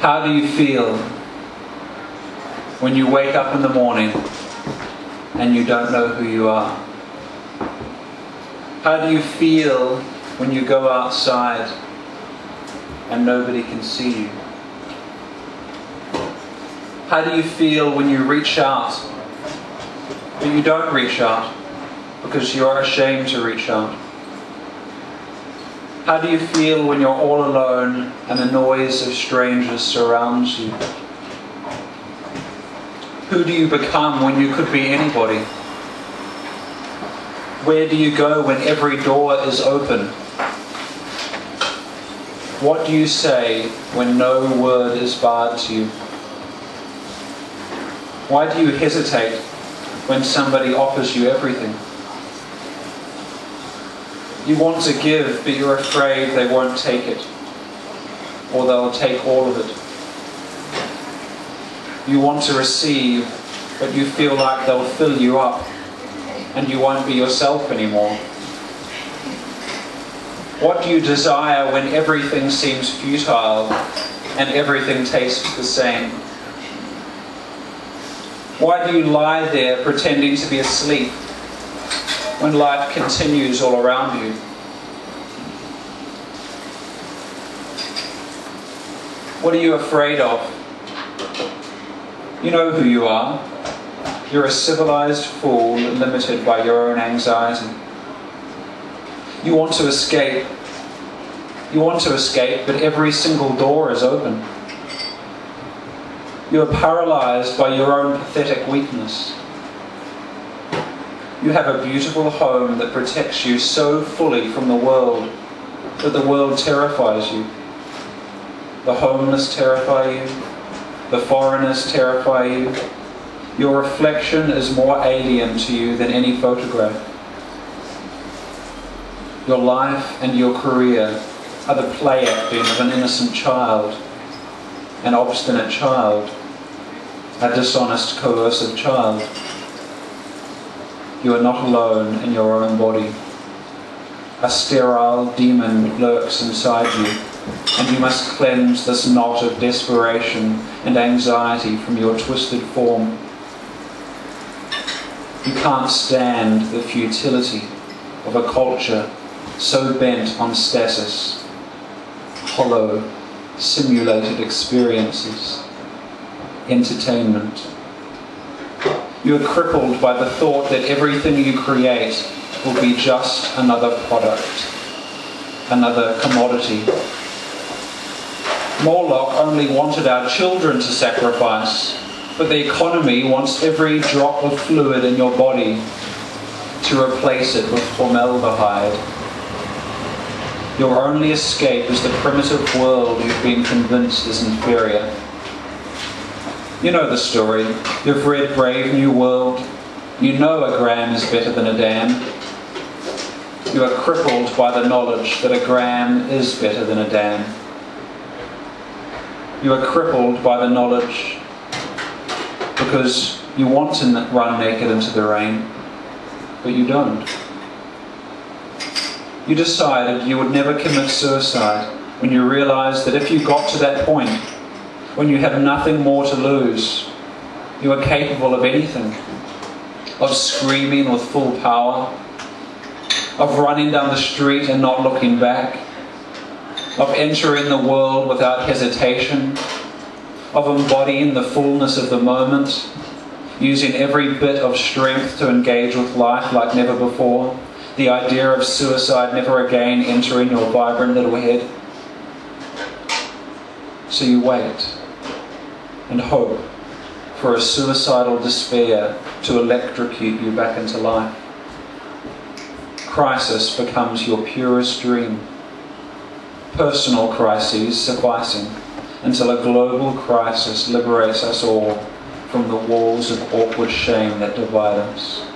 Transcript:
How do you feel when you wake up in the morning and you don't know who you are? How do you feel when you go outside and nobody can see you? How do you feel when you reach out but you don't reach out because you are ashamed to reach out? How do you feel when you're all alone and the noise of strangers surrounds you? Who do you become when you could be anybody? Where do you go when every door is open? What do you say when no word is barred to you? Why do you hesitate when somebody offers you everything? You want to give, but you're afraid they won't take it, or they'll take all of it. You want to receive, but you feel like they'll fill you up, and you won't be yourself anymore. What do you desire when everything seems futile and everything tastes the same? Why do you lie there pretending to be asleep when life continues all around you? What are you afraid of? You know who you are. You're a civilized fool limited by your own anxiety. You want to escape. You want to escape, but every single door is open. You are paralyzed by your own pathetic weakness. You have a beautiful home that protects you so fully from the world that the world terrifies you. The homeless terrify you. The foreigners terrify you. Your reflection is more alien to you than any photograph. Your life and your career are the play acting of an innocent child, an obstinate child, a dishonest, coercive child. You are not alone in your own body. A sterile demon lurks inside you, and you must cleanse this knot of desperation and anxiety from your twisted form. You can't stand the futility of a culture so bent on status, hollow, simulated experiences, entertainment. You are crippled by the thought that everything you create will be just another product, another commodity. Moloch only wanted our children to sacrifice, but the economy wants every drop of fluid in your body to replace it with formaldehyde. Your only escape is the primitive world you've been convinced is inferior. You know the story. You've read Brave New World. You know a gram is better than a damn. You are crippled by the knowledge that a gram is better than a damn. You are crippled by the knowledge because you want to run naked into the rain, but you don't. You decided you would never commit suicide when you realized that if you got to that point, when you have nothing more to lose, you are capable of anything of screaming with full power, of running down the street and not looking back, of entering the world without hesitation, of embodying the fullness of the moment, using every bit of strength to engage with life like never before, the idea of suicide never again entering your vibrant little head. So you wait and hope for a suicidal despair to electrocute you back into life. Crisis becomes your purest dream. Personal crises sufficing until a global crisis liberates us all from the walls of awkward shame that divide us.